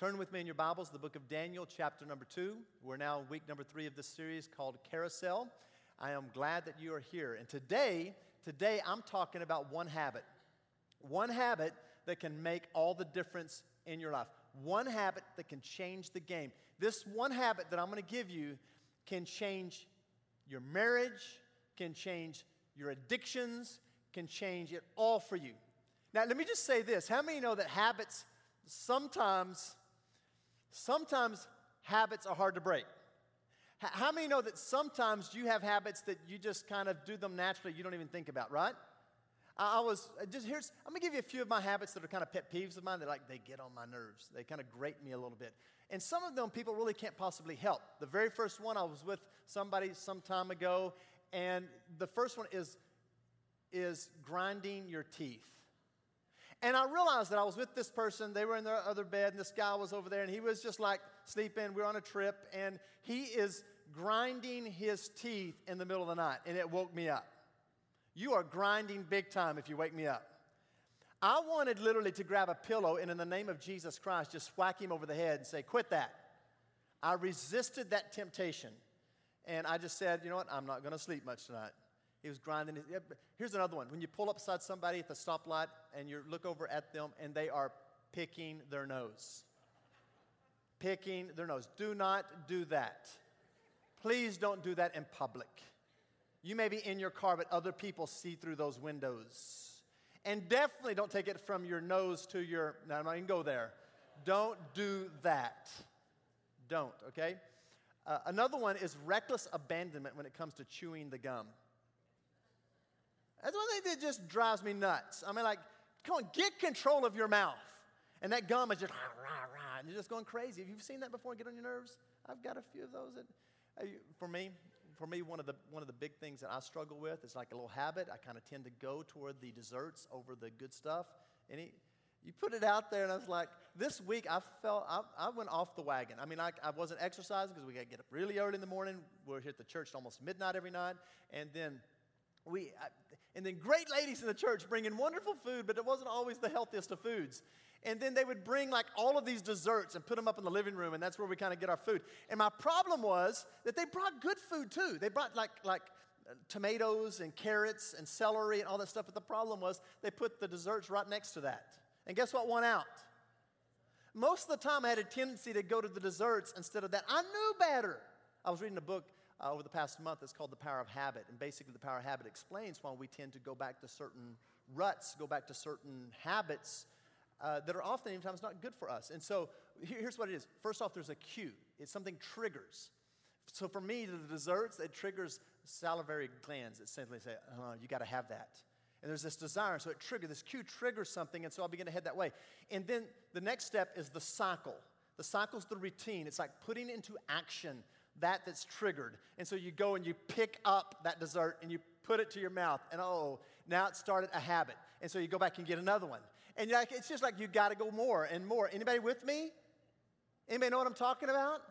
Turn with me in your Bibles the book of Daniel, chapter number two. We're now in week number three of this series called Carousel. I am glad that you are here. And today, today I'm talking about one habit. One habit that can make all the difference in your life. One habit that can change the game. This one habit that I'm going to give you can change your marriage, can change your addictions, can change it all for you. Now, let me just say this. How many know that habits sometimes Sometimes habits are hard to break. How many know that sometimes you have habits that you just kind of do them naturally, you don't even think about, right? I was uh, just here's I'm gonna give you a few of my habits that are kind of pet peeves of mine that like they get on my nerves. They kind of grate me a little bit. And some of them people really can't possibly help. The very first one I was with somebody some time ago, and the first one is is grinding your teeth. And I realized that I was with this person. They were in their other bed, and this guy was over there, and he was just like sleeping. We were on a trip, and he is grinding his teeth in the middle of the night, and it woke me up. You are grinding big time if you wake me up. I wanted literally to grab a pillow and, in the name of Jesus Christ, just whack him over the head and say, Quit that. I resisted that temptation. And I just said, You know what? I'm not going to sleep much tonight. He was grinding. His, here's another one. When you pull up beside somebody at the stoplight and you look over at them and they are picking their nose. Picking their nose. Do not do that. Please don't do that in public. You may be in your car, but other people see through those windows. And definitely don't take it from your nose to your. No, I'm not even go there. Don't do that. Don't, okay? Uh, another one is reckless abandonment when it comes to chewing the gum. That's one thing that just drives me nuts. I mean, like, come on, get control of your mouth. And that gum is just rah, rah, rah, and you're just going crazy. Have you seen that before? Get on your nerves? I've got a few of those. That, uh, for me, for me, one of the one of the big things that I struggle with is like a little habit. I kind of tend to go toward the desserts over the good stuff. And he, you put it out there, and I was like, this week I felt I, I went off the wagon. I mean, I, I wasn't exercising because we got to get up really early in the morning. We're here at the church almost midnight every night, and then we, and then great ladies in the church bringing wonderful food, but it wasn't always the healthiest of foods. And then they would bring like all of these desserts and put them up in the living room, and that's where we kind of get our food. And my problem was that they brought good food too. They brought like, like uh, tomatoes and carrots and celery and all that stuff, but the problem was they put the desserts right next to that. And guess what won out? Most of the time, I had a tendency to go to the desserts instead of that. I knew better. I was reading a book uh, over the past month it's called The Power of Habit. And basically, the power of habit explains why we tend to go back to certain ruts, go back to certain habits uh, that are oftentimes not good for us. And so here's what it is first off, there's a cue, it's something triggers. So for me, the desserts, it triggers salivary glands that simply say, oh, you got to have that. And there's this desire, so it triggers, this cue triggers something, and so I'll begin to head that way. And then the next step is the cycle. The cycle is the routine. It's like putting into action that that's triggered. And so you go and you pick up that dessert and you put it to your mouth, and oh, now it started a habit. And so you go back and get another one. And like, it's just like you got to go more and more. Anybody with me? Anybody know what I'm talking about?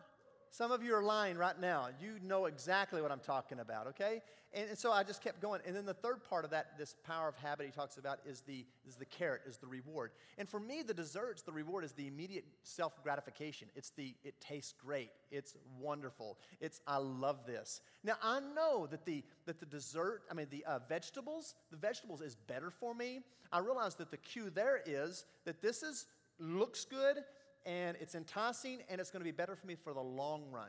Some of you are lying right now. You know exactly what I'm talking about, okay? And, and, so I just kept going. And then the third part of that, this power of habit he talks about, is the, is the carrot, is the reward. And for me, the desserts, the reward is the immediate self gratification. It's the, it tastes great. It's wonderful. It's, I love this. Now, I know that the, that the dessert, I mean, the uh, vegetables, the vegetables is better for me. I realize that the cue there is that this is, looks good and it's enticing and it's going to be better for me for the long run.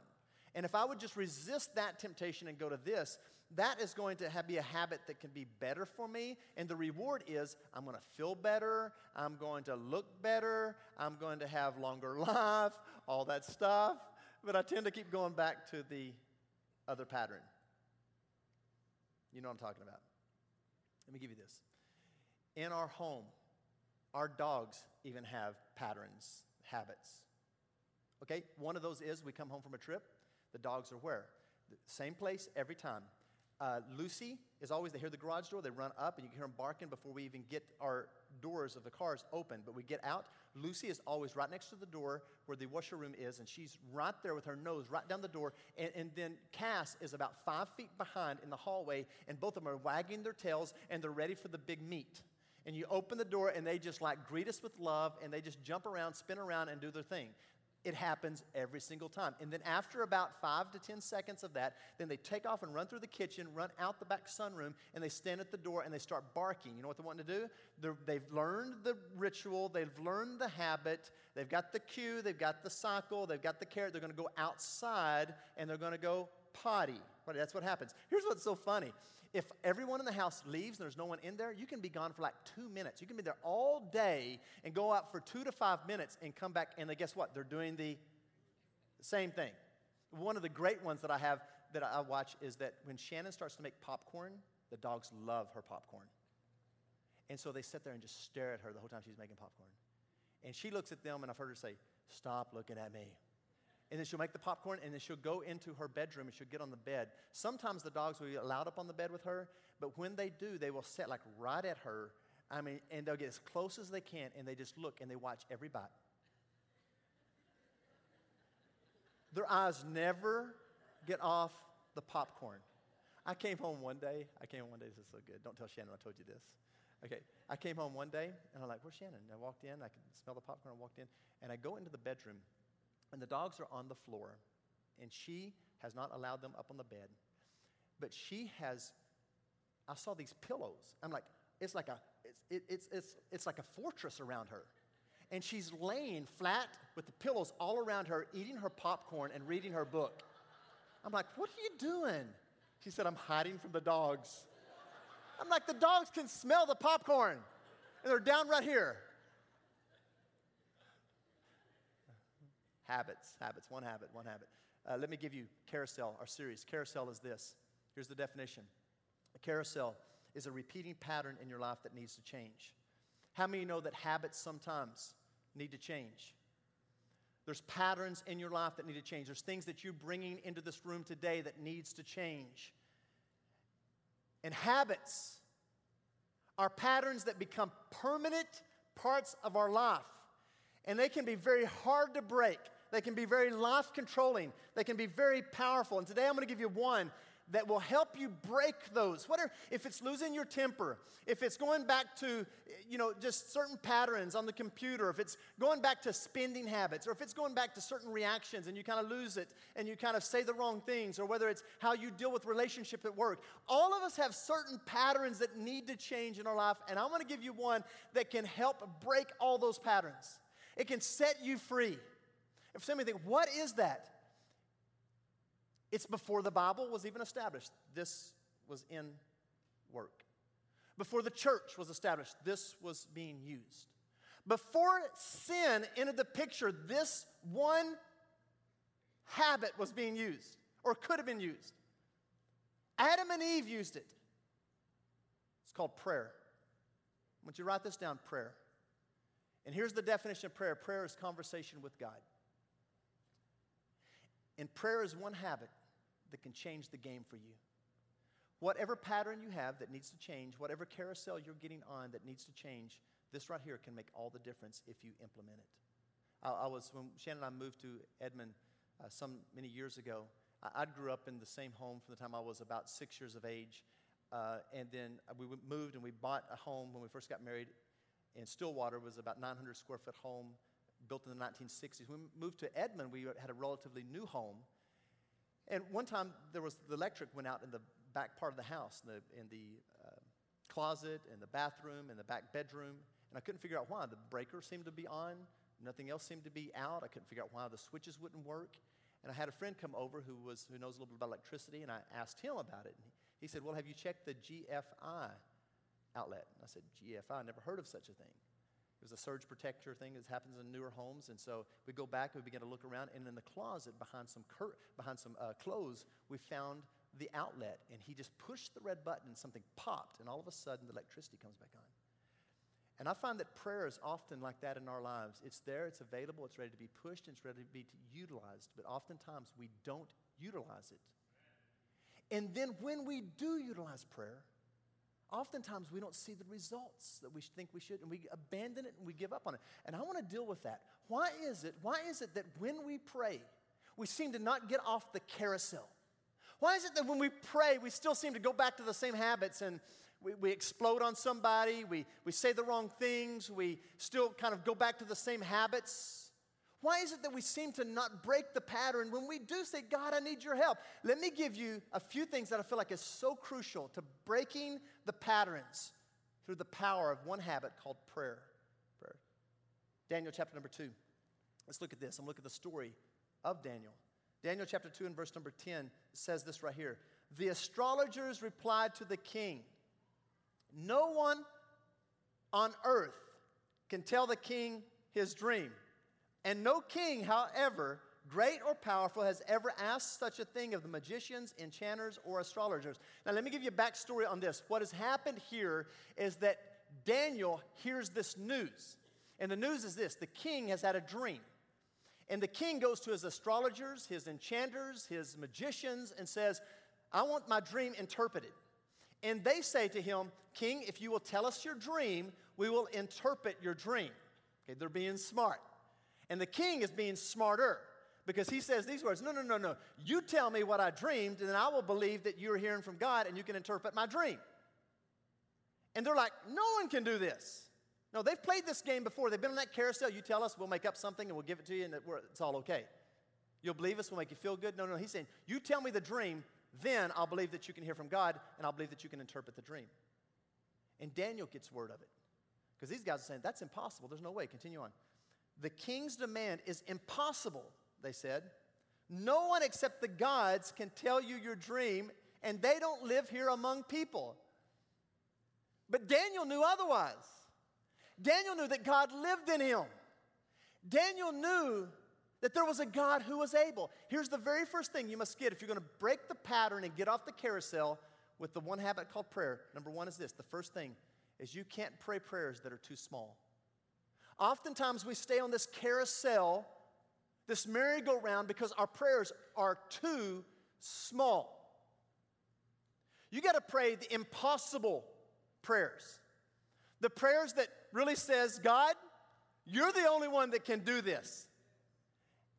And if I would just resist that temptation and go to this, that is going to have, be a habit that can be better for me. And the reward is I'm going to feel better, I'm going to look better, I'm going to have longer life, all that stuff. But I tend to keep going back to the other pattern. You know what I'm talking about. Let me give you this. In our home, our dogs even have patterns habits. Okay, one of those is we come home from a trip, the dogs are where? The same place every time. Uh, Lucy is always, they hear the garage door, they run up, and you can hear them barking before we even get our doors of the cars open. But we get out. Lucy is always right next to the door where the washer room is, and she's right there with her nose right down the door. And, and then Cass is about five feet behind in the hallway, and both of them are wagging their tails, and they're ready for the big meet. And you open the door and they just like greet us with love and they just jump around, spin around, and do their thing. It happens every single time. And then after about five to 10 seconds of that, then they take off and run through the kitchen, run out the back sunroom, and they stand at the door and they start barking. You know what they want to do? They're, they've learned the ritual, they've learned the habit, they've got the cue, they've got the cycle, they've got the carrot. They're going to go outside and they're going to go potty. That's what happens. Here's what's so funny if everyone in the house leaves and there's no one in there, you can be gone for like two minutes. You can be there all day and go out for two to five minutes and come back, and guess what? They're doing the same thing. One of the great ones that I have that I watch is that when Shannon starts to make popcorn, the dogs love her popcorn. And so they sit there and just stare at her the whole time she's making popcorn. And she looks at them, and I've heard her say, Stop looking at me and then she'll make the popcorn and then she'll go into her bedroom and she'll get on the bed. Sometimes the dogs will be allowed up on the bed with her, but when they do, they will sit like right at her. I mean, and they'll get as close as they can and they just look and they watch every bite. Their eyes never get off the popcorn. I came home one day. I came home one day. This is so good. Don't tell Shannon I told you this. Okay. I came home one day and I'm like, where's Shannon? And I walked in. I could smell the popcorn. I walked in and I go into the bedroom and the dogs are on the floor, and she has not allowed them up on the bed. But she has, I saw these pillows. I'm like, it's like a, it's, it's, it's, it's like a fortress around her. And she's laying flat with the pillows all around her, eating her popcorn and reading her book. I'm like, what are you doing? She said, I'm hiding from the dogs. I'm like, the dogs can smell the popcorn, and they're down right here. Habits, habits, one habit, one habit. Uh, let me give you carousel, our series. Carousel is this. Here's the definition a carousel is a repeating pattern in your life that needs to change. How many know that habits sometimes need to change? There's patterns in your life that need to change. There's things that you're bringing into this room today that needs to change. And habits are patterns that become permanent parts of our life. And they can be very hard to break. They can be very life controlling. They can be very powerful. And today I'm going to give you one that will help you break those. Whatever, if it's losing your temper, if it's going back to, you know, just certain patterns on the computer, if it's going back to spending habits, or if it's going back to certain reactions and you kind of lose it and you kind of say the wrong things, or whether it's how you deal with relationship at work. All of us have certain patterns that need to change in our life, and I'm going to give you one that can help break all those patterns. It can set you free. If somebody think, what is that? It's before the Bible was even established. This was in work. Before the church was established, this was being used. Before sin entered the picture, this one habit was being used or could have been used. Adam and Eve used it. It's called prayer. I want you to write this down prayer. And here's the definition of prayer prayer is conversation with God. And prayer is one habit that can change the game for you. Whatever pattern you have that needs to change, whatever carousel you're getting on that needs to change, this right here can make all the difference if you implement it. I, I was, when Shannon and I moved to Edmond uh, some many years ago, I, I, grew up in the same home from the time I was about six years of age. Uh, and then we moved and we bought a home when we first got married in Stillwater it was about 900 square foot home built in the 1960s. When we moved to Edmond, we had a relatively new home. And one time there was the electric went out in the back part of the house, in the, in the uh, closet, in the bathroom, in the back bedroom. And I couldn't figure out why. The breaker seemed to be on, nothing else seemed to be out. I couldn't figure out why the switches wouldn't work. And I had a friend come over who, was, who knows a little bit about electricity, and I asked him about it. And he said, Well, have you checked the GFI outlet. And I said, GFI, never heard of such a thing. Was a surge protector thing that happens in newer homes. And so we go back and we begin to look around. And in the closet behind some, cur- behind some uh, clothes, we found the outlet. And he just pushed the red button and something popped. And all of a sudden, the electricity comes back on. And I find that prayer is often like that in our lives. It's there, it's available, it's ready to be pushed, and it's ready to be utilized. But oftentimes we don't utilize it. And then when we do utilize prayer, oftentimes we don't see the results that we think we should, and we abandon it and we give up on it. And I want to deal with that. Why is it? Why is it that when we pray, we seem to not get off the carousel? Why is it that when we pray, we still seem to go back to the same habits and we, we explode on somebody, we, we say the wrong things, we still kind of go back to the same habits. Why is it that we seem to not break the pattern when we do say, God, I need your help? Let me give you a few things that I feel like is so crucial to breaking the patterns through the power of one habit called prayer. prayer. Daniel chapter number two. Let's look at this. I'm at the story of Daniel. Daniel chapter 2 and verse number 10 says this right here. The astrologers replied to the king, No one on earth can tell the king his dream. And no king, however great or powerful, has ever asked such a thing of the magicians, enchanters, or astrologers. Now, let me give you a backstory on this. What has happened here is that Daniel hears this news. And the news is this the king has had a dream. And the king goes to his astrologers, his enchanters, his magicians, and says, I want my dream interpreted. And they say to him, King, if you will tell us your dream, we will interpret your dream. Okay, they're being smart. And the king is being smarter because he says these words No, no, no, no. You tell me what I dreamed, and then I will believe that you're hearing from God and you can interpret my dream. And they're like, No one can do this. No, they've played this game before. They've been on that carousel. You tell us, we'll make up something and we'll give it to you, and it's all okay. You'll believe us, we'll make you feel good. No, no, he's saying, You tell me the dream, then I'll believe that you can hear from God, and I'll believe that you can interpret the dream. And Daniel gets word of it. Because these guys are saying, That's impossible. There's no way. Continue on. The king's demand is impossible, they said. No one except the gods can tell you your dream, and they don't live here among people. But Daniel knew otherwise. Daniel knew that God lived in him. Daniel knew that there was a God who was able. Here's the very first thing you must get if you're going to break the pattern and get off the carousel with the one habit called prayer. Number one is this the first thing is you can't pray prayers that are too small. Oftentimes we stay on this carousel, this merry-go-round, because our prayers are too small. You got to pray the impossible prayers. The prayers that really says, God, you're the only one that can do this.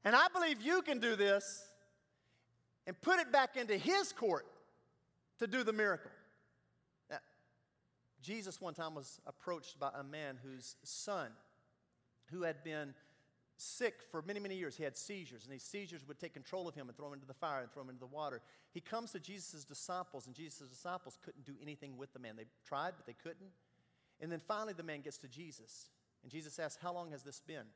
And I believe you can do this and put it back into his court to do the miracle. Now, Jesus one time was approached by a man whose son who had been sick for many, many years. He had seizures, and these seizures would take control of him and throw him into the fire and throw him into the water. He comes to Jesus' disciples, and Jesus' disciples couldn't do anything with the man. They tried, but they couldn't. And then finally, the man gets to Jesus, and Jesus asks, How long has this been? And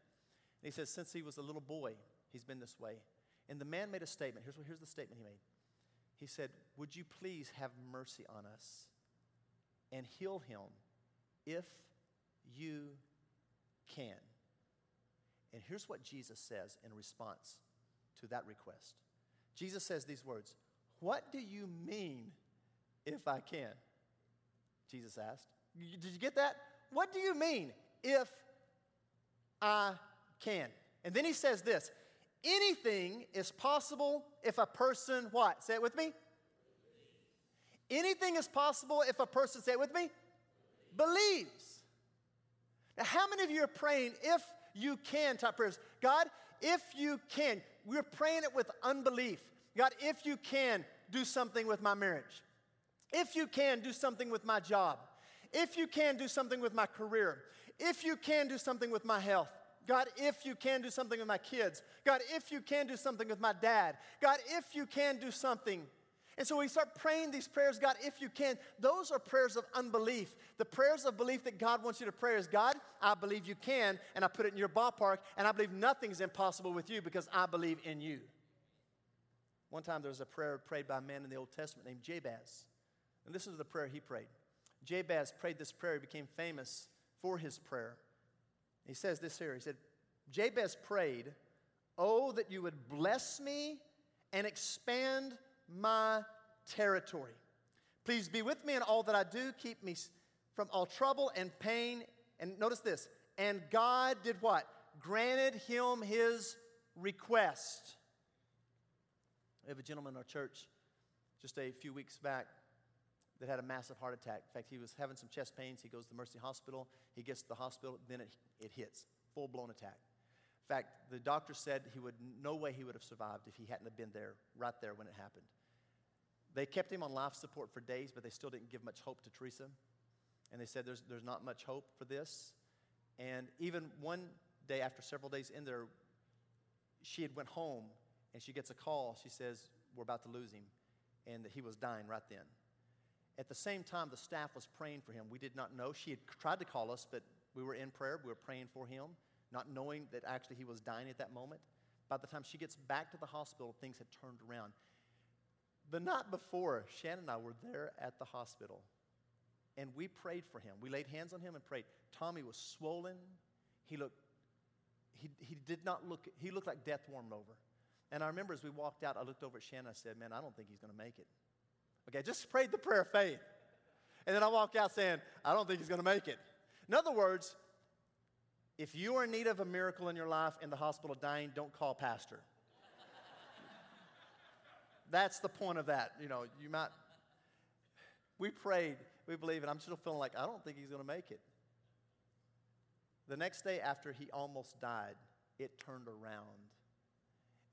he says, Since he was a little boy, he's been this way. And the man made a statement. Here's, here's the statement he made. He said, Would you please have mercy on us and heal him if you can? And here's what Jesus says in response to that request Jesus says these words What do you mean if I can? Jesus asked. Did you get that? What do you mean if I can? And then he says this anything is possible if a person what? Say it with me. Anything is possible if a person, say it with me, believes. Now, how many of you are praying if you can type prayers. God, if you can, we're praying it with unbelief. God, if you can, do something with my marriage. If you can, do something with my job. If you can, do something with my career. If you can, do something with my health. God, if you can do something with my kids. God, if you can do something with my dad. God, if you can do something and so we start praying these prayers, God, if you can, those are prayers of unbelief. The prayers of belief that God wants you to pray is God, I believe you can, and I put it in your ballpark, and I believe nothing's impossible with you because I believe in you. One time there was a prayer prayed by a man in the Old Testament named Jabez. And this is the prayer he prayed. Jabez prayed this prayer, he became famous for his prayer. He says this here He said, Jabez prayed, Oh, that you would bless me and expand my territory. Please be with me in all that I do. Keep me from all trouble and pain. And notice this. And God did what? Granted him his request. We have a gentleman in our church just a few weeks back that had a massive heart attack. In fact, he was having some chest pains. He goes to the Mercy Hospital. He gets to the hospital, then it, it hits. Full blown attack. In fact, the doctor said he would no way he would have survived if he hadn't have been there right there when it happened. They kept him on life support for days, but they still didn't give much hope to Teresa. And they said, there's, there's not much hope for this. And even one day, after several days in there, she had went home and she gets a call. She says, we're about to lose him. And that he was dying right then. At the same time, the staff was praying for him. We did not know. She had tried to call us, but we were in prayer. We were praying for him, not knowing that actually he was dying at that moment. By the time she gets back to the hospital, things had turned around. The night before, Shannon and I were there at the hospital, and we prayed for him. We laid hands on him and prayed. Tommy was swollen. He looked, he, he did not look, he looked like death warmed over. And I remember as we walked out, I looked over at Shannon. I said, Man, I don't think he's going to make it. Okay, just prayed the prayer of faith. And then I walked out saying, I don't think he's going to make it. In other words, if you are in need of a miracle in your life in the hospital dying, don't call pastor. That's the point of that. You know, you might. We prayed, we believe, and I'm still feeling like I don't think he's going to make it. The next day after he almost died, it turned around.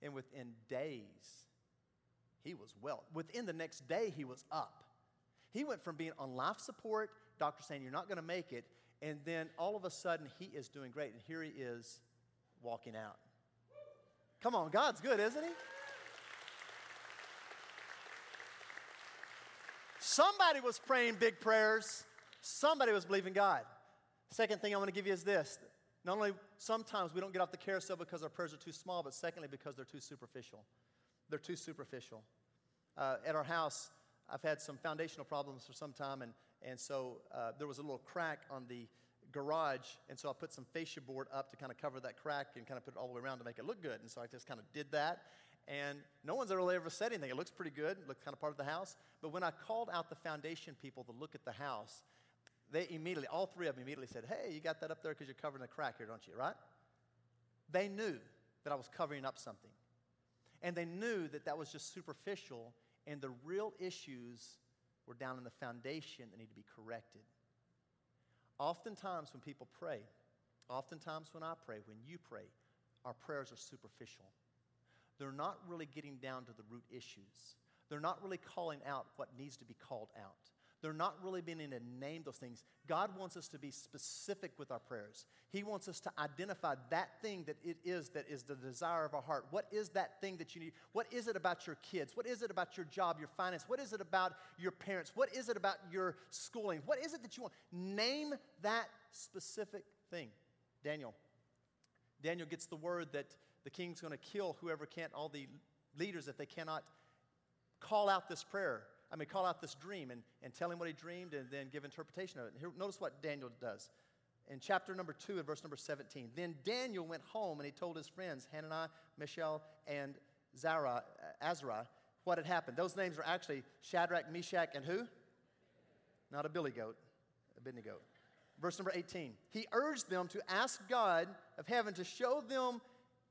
And within days, he was well. Within the next day, he was up. He went from being on life support, doctor saying, You're not going to make it, and then all of a sudden, he is doing great. And here he is walking out. Come on, God's good, isn't he? Somebody was praying big prayers. Somebody was believing God. Second thing I want to give you is this. Not only sometimes we don't get off the carousel because our prayers are too small, but secondly, because they're too superficial. They're too superficial. Uh, at our house, I've had some foundational problems for some time, and, and so uh, there was a little crack on the garage, and so I put some fascia board up to kind of cover that crack and kind of put it all the way around to make it look good. And so I just kind of did that, and no one's really ever said anything. It looks pretty good, it looks kind of part of the house. But when I called out the foundation people to look at the house, they immediately, all three of them immediately said, Hey, you got that up there because you're covering a crack here, don't you? Right? They knew that I was covering up something. And they knew that that was just superficial, and the real issues were down in the foundation that need to be corrected. Oftentimes, when people pray, oftentimes when I pray, when you pray, our prayers are superficial they're not really getting down to the root issues. They're not really calling out what needs to be called out. They're not really being able to name those things. God wants us to be specific with our prayers. He wants us to identify that thing that it is that is the desire of our heart. What is that thing that you need? What is it about your kids? What is it about your job, your finance? What is it about your parents? What is it about your schooling? What is it that you want? Name that specific thing. Daniel. Daniel gets the word that the king's going to kill whoever can't, all the leaders, if they cannot call out this prayer. I mean, call out this dream and, and tell him what he dreamed and then give interpretation of it. Here, notice what Daniel does. In chapter number 2 and verse number 17. Then Daniel went home and he told his friends, Hananiah, Mishael, and Zara, uh, Azra, what had happened. Those names are actually Shadrach, Meshach, and who? Not a billy goat, a goat. Verse number 18. He urged them to ask God of heaven to show them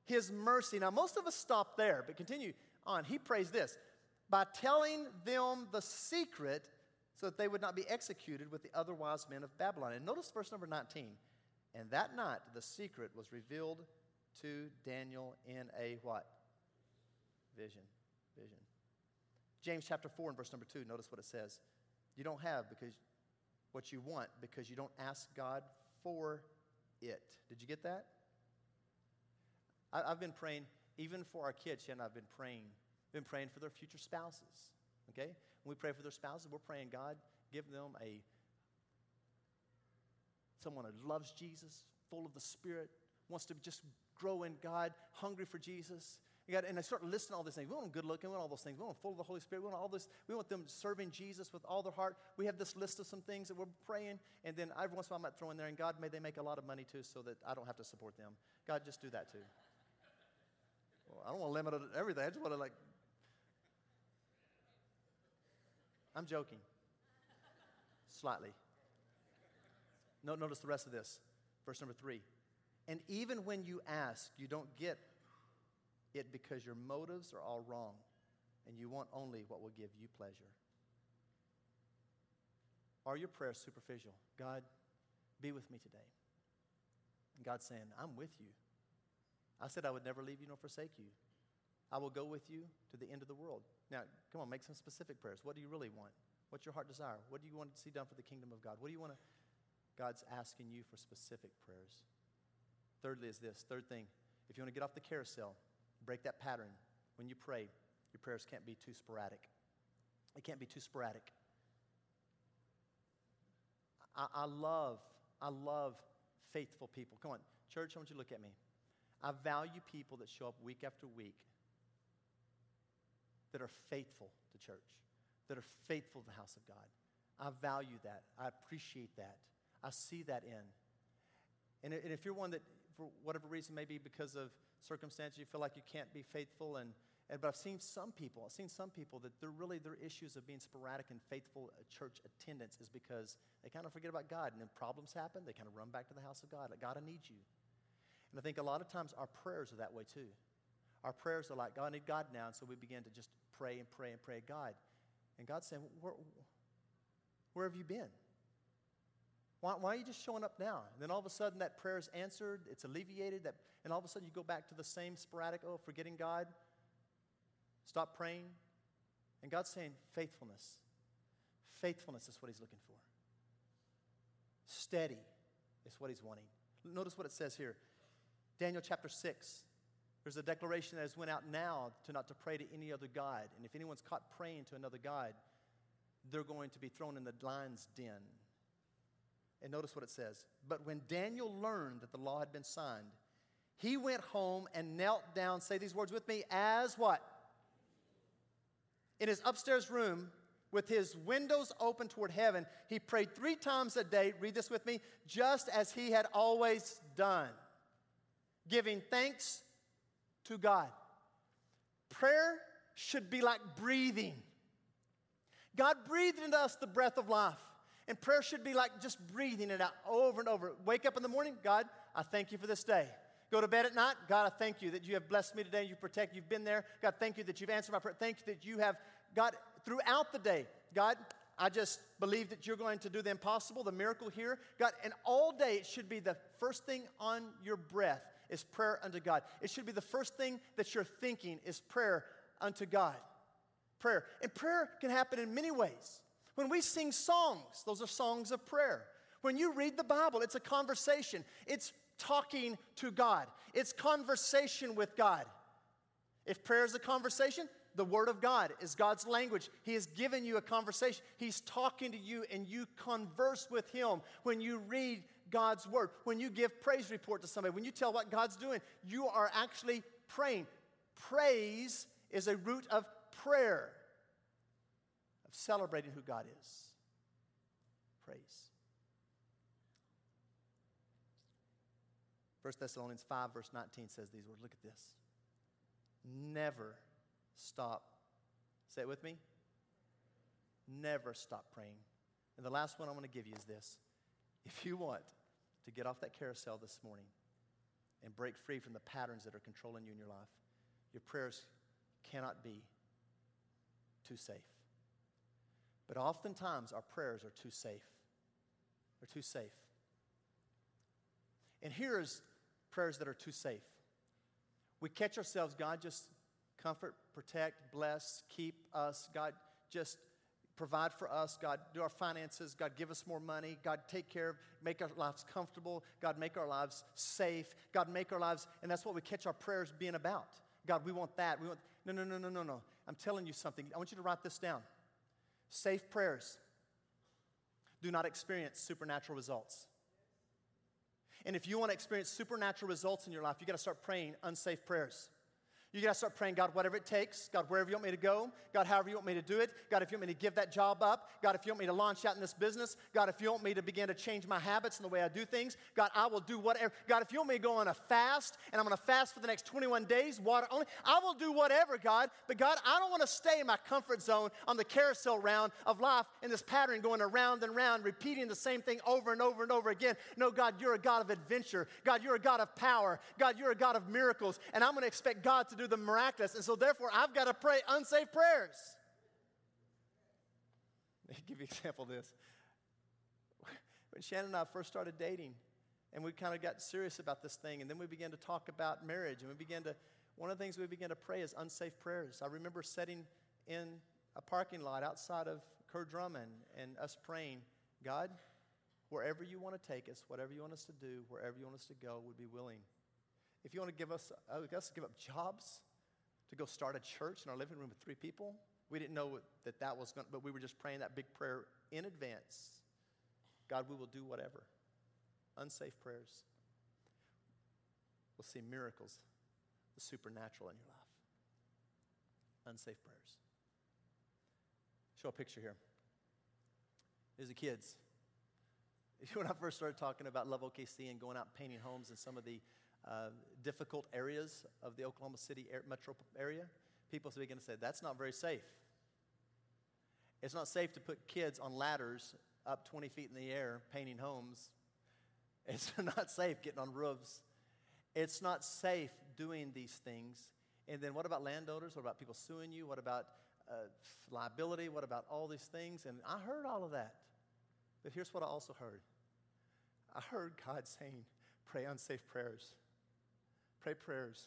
his mercy. Now, most of us stop there, but continue on. He prays this by telling them the secret so that they would not be executed with the other wise men of Babylon. And notice verse number 19. And that night the secret was revealed to Daniel in a what? Vision. Vision. James chapter 4 and verse number 2, notice what it says. You don't have because what you want because you don't ask God for it. Did you get that? I, have been praying, even for our kids, and I've been praying, been praying for their future spouses. Okay? When we pray for their spouses, we're praying, God, give them a someone who loves Jesus, full of the Spirit, wants to just grow in God, hungry for Jesus. Got, and I start listing all these things. We want them good looking. We want all those things. We want them full of the Holy Spirit. We want all this. We want them serving Jesus with all their heart. We have this list of some things that we're praying, and then every once in a while I might throw in there, and God, may they make a lot of money too, so that I don't have to support them. God, just do that too. Well, I don't want to limit everything. I just want to like. I'm joking. Slightly. No, notice the rest of this. Verse number three. And even when you ask, you don't get it because your motives are all wrong and you want only what will give you pleasure. Are your prayers superficial? God, be with me today. And God's saying, I'm with you. I said I would never leave you nor forsake you. I will go with you to the end of the world. Now, come on, make some specific prayers. What do you really want? What's your heart desire? What do you want to see done for the kingdom of God? What do you want to? God's asking you for specific prayers. Thirdly, is this third thing if you want to get off the carousel, break that pattern. When you pray, your prayers can't be too sporadic. It can't be too sporadic. I, I love, I love faithful people. Come on, church, I want you to look at me. I value people that show up week after week that are faithful to church, that are faithful to the house of God. I value that. I appreciate that. I see that in. And, if you're one that, for whatever reason, maybe because of circumstances, you feel like you can't be faithful, and, and but I've seen some people, I've seen some people that they're really their issues of being sporadic and faithful church attendance is because they kind of forget about God, and then problems happen, they kind of run back to the house of God. Like, God, I need you. And I think a lot of times our prayers are that way too. Our prayers are like, God, I need God now. And so we begin to just pray and pray and pray God. And God's saying, Where, where have you been? Why, why, are you just showing up now? And then all of a sudden that prayer is answered, it's alleviated, that, and all of a sudden you go back to the same sporadic, oh, forgetting God. Stop praying. And God's saying, faithfulness. Faithfulness is what He's looking for. Steady is what He's wanting. Notice what it says here Daniel chapter 6. There's a declaration that has went out now to not to pray to any other God. And if anyone's caught praying to another God, they're going to be thrown in the lion's den. And notice what it says. But when Daniel learned that the law had been signed, he went home and knelt down, say these words with me, as what? In his upstairs room, with his windows open toward heaven, he prayed three times a day. Read this with me, just as he had always done giving thanks to God. Prayer should be like breathing. God breathed into us the breath of life. And prayer should be like just breathing it out over and over. Wake up in the morning, God, I thank you for this day. Go to bed at night, God, I thank you that you have blessed me today. You protect, you've been there. God, thank you that you've answered my prayer. Thank you that you have, God, throughout the day, God, I just believe that you're going to do the impossible, the miracle here. God, and all day it should be the first thing on your breath is prayer unto God. It should be the first thing that you're thinking is prayer unto God. Prayer. And prayer can happen in many ways. When we sing songs, those are songs of prayer. When you read the Bible, it's a conversation. It's talking to God. It's conversation with God. If prayer is a conversation, the Word of God is God's language. He has given you a conversation. He's talking to you, and you converse with Him. When you read God's word. When you give praise report to somebody, when you tell what God's doing, you are actually praying. Praise is a root of prayer, of celebrating who God is. Praise. 1 Thessalonians 5, verse 19 says these words. Look at this. Never stop. Say it with me. Never stop praying. And the last one I want to give you is this. If you want to get off that carousel this morning and break free from the patterns that are controlling you in your life. Your prayers cannot be too safe. But oftentimes, our prayers are too safe. They're too safe. And here's prayers that are too safe. We catch ourselves, God, just comfort, protect, bless, keep us. God, just provide for us. God, do our finances. God, give us more money. God, take care of, make our lives comfortable. God, make our lives safe. God, make our lives, and that's what we catch our prayers being about. God, we want that. We want, no, no, no, no, no, no. I'm telling you something. I want you to write this down. Safe prayers do not experience supernatural results. And if you want to experience supernatural results in your life, you got to start praying unsafe prayers. You got to start praying, God, whatever it takes. God, wherever you want me to go. God, however you want me to do it. God, if you want me to give that job up. God, if you want me to launch out in this business. God, if you want me to begin to change my habits and the way I do things. God, I will do whatever. God, if you want me to go on a fast and I'm to fast for the next 21 days, water only, I will do whatever, God. But God, I don't want to stay in my comfort zone on the carousel round of life in this pattern going around and around, repeating the same thing over and over and over again. No, God, you're a God of adventure. God, you're a God of power. God, you're a God of miracles. And I'm to expect God to do the miraculous. And so, therefore, I've got to pray unsafe prayers. Let me give you an example of this. When Shannon and I first started dating, and we kind of got serious about this thing, and then we began to talk about marriage, and we began to, one of the things we began to pray is unsafe prayers. I remember sitting in a parking lot outside of Kerr Drummond and us praying, God, wherever you want to take us, whatever you want us to do, wherever you want us to go, we'd be willing. If you want to give us, uh, us to give up jobs, to go start a church in our living room with three people, we didn't know that that was going to, but we were just praying that big prayer in advance. God, we will do whatever. Unsafe prayers. We'll see miracles, the supernatural in your life. Unsafe prayers. Show a picture here. These are kids. When I first started talking about Love OKC and going out painting homes and some of the uh, difficult areas of the Oklahoma City metro area, people began to say, that's not very safe. It's not safe to put kids on ladders up 20 feet in the air painting homes. It's not safe getting on roofs. It's not safe doing these things. And then what about landowners? What about people suing you? What about uh, liability? What about all these things? And I heard all of that. But here's what I also heard I heard God saying, pray unsafe prayers. Pray prayers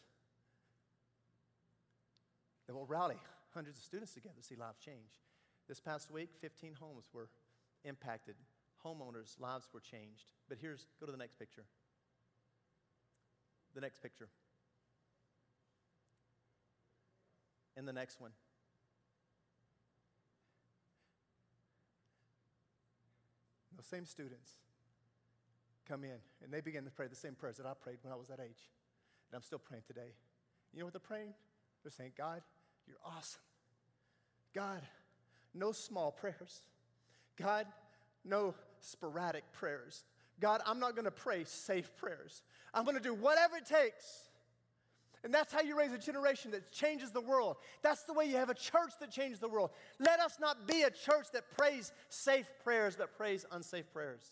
that will rally hundreds of students together to see lives change. This past week, 15 homes were impacted. Homeowners' lives were changed. But here's, go to the next picture. The next picture. And the next one. Those same students come in and they begin to pray the same prayers that I prayed when I was that age. And I'm still praying today. You know what they're praying? They're saying, God, you're awesome. God, no small prayers. God, no sporadic prayers. God, I'm not to pray safe prayers. I'm to do whatever it takes. And that's how you raise a generation that changes the world. That's the way you have a church that changes the world. Let us not be a church that prays safe prayers, but prays unsafe prayers.